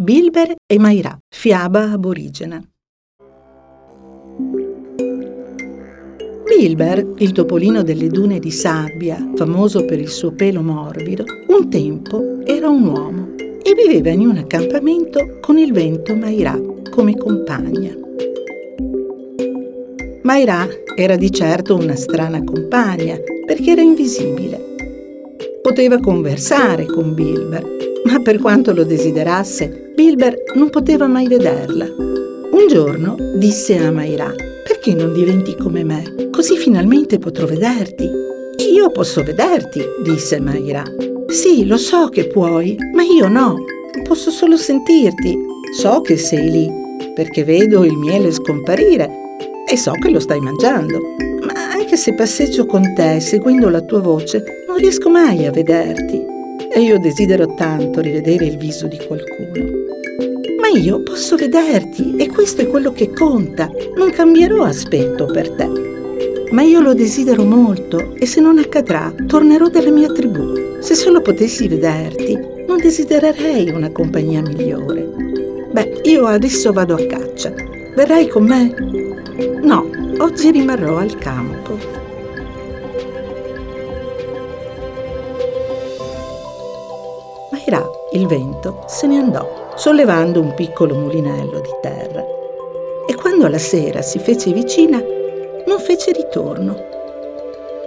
Bilber e Mairà, fiaba aborigena. Bilber, il topolino delle dune di sabbia, famoso per il suo pelo morbido, un tempo era un uomo e viveva in un accampamento con il vento Mairà come compagna. Mairà era di certo una strana compagna perché era invisibile. Poteva conversare con Bilber, ma per quanto lo desiderasse, Bilber non poteva mai vederla. Un giorno disse a Maira, perché non diventi come me? Così finalmente potrò vederti. Io posso vederti, disse Maira. Sì, lo so che puoi, ma io no. Posso solo sentirti. So che sei lì, perché vedo il miele scomparire e so che lo stai mangiando. Ma anche se passeggio con te seguendo la tua voce, non riesco mai a vederti e io desidero tanto rivedere il viso di qualcuno. Ma io posso vederti e questo è quello che conta. Non cambierò aspetto per te. Ma io lo desidero molto e se non accadrà, tornerò dalla mia tribù. Se solo potessi vederti, non desidererei una compagnia migliore. Beh, io adesso vado a caccia. Verrai con me? No, oggi rimarrò al campo. Mairà, il vento, se ne andò, sollevando un piccolo mulinello di terra. E quando la sera si fece vicina, non fece ritorno.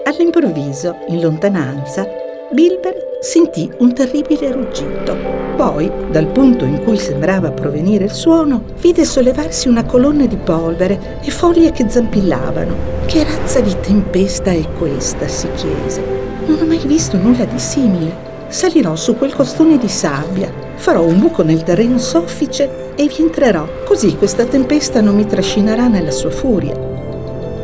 All'improvviso, in lontananza, Bilber sentì un terribile ruggito. Poi, dal punto in cui sembrava provenire il suono, vide sollevarsi una colonna di polvere e foglie che zampillavano. Che razza di tempesta è questa? si chiese. Non ho mai visto nulla di simile. Salirò su quel costone di sabbia, farò un buco nel terreno soffice e vi entrerò, così questa tempesta non mi trascinerà nella sua furia.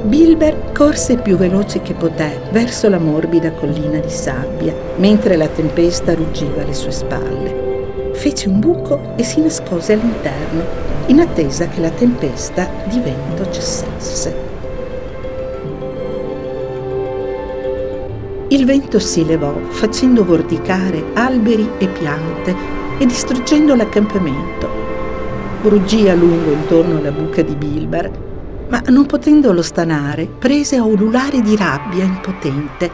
Bilber corse più veloce che poté verso la morbida collina di sabbia, mentre la tempesta ruggiva alle sue spalle. Fece un buco e si nascose all'interno, in attesa che la tempesta di vento cessasse. Il vento si levò, facendo vorticare alberi e piante e distruggendo l'accampamento. Ruggì a lungo intorno alla buca di Bilber, ma non potendolo stanare, prese a ululare di rabbia impotente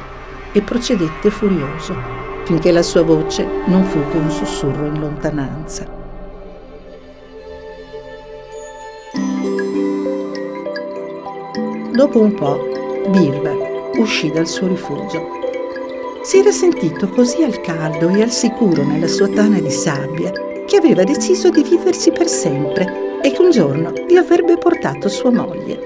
e procedette furioso, finché la sua voce non fu che un sussurro in lontananza. Dopo un po', Bilber uscì dal suo rifugio si era sentito così al caldo e al sicuro nella sua tana di sabbia che aveva deciso di viversi per sempre e che un giorno gli avrebbe portato sua moglie.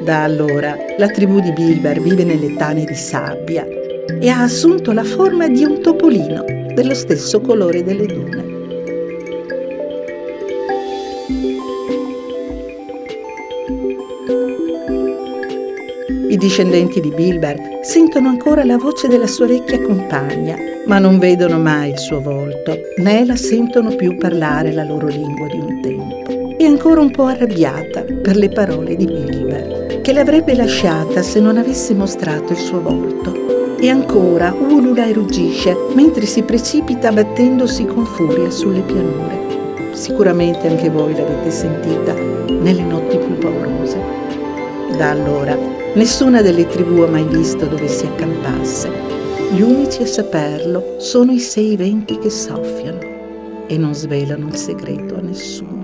Da allora la tribù di Bilber vive nelle tane di sabbia e ha assunto la forma di un topolino dello stesso colore delle dune. I discendenti di Bilber sentono ancora la voce della sua vecchia compagna, ma non vedono mai il suo volto, né la sentono più parlare la loro lingua di un tempo. È ancora un po' arrabbiata per le parole di Bilber, che l'avrebbe lasciata se non avesse mostrato il suo volto. E ancora ulula e ruggisce mentre si precipita battendosi con furia sulle pianure. Sicuramente anche voi l'avete sentita nelle notti più paurose. Da allora Nessuna delle tribù ha mai visto dove si accampasse. Gli unici a saperlo sono i sei venti che soffiano e non svelano il segreto a nessuno.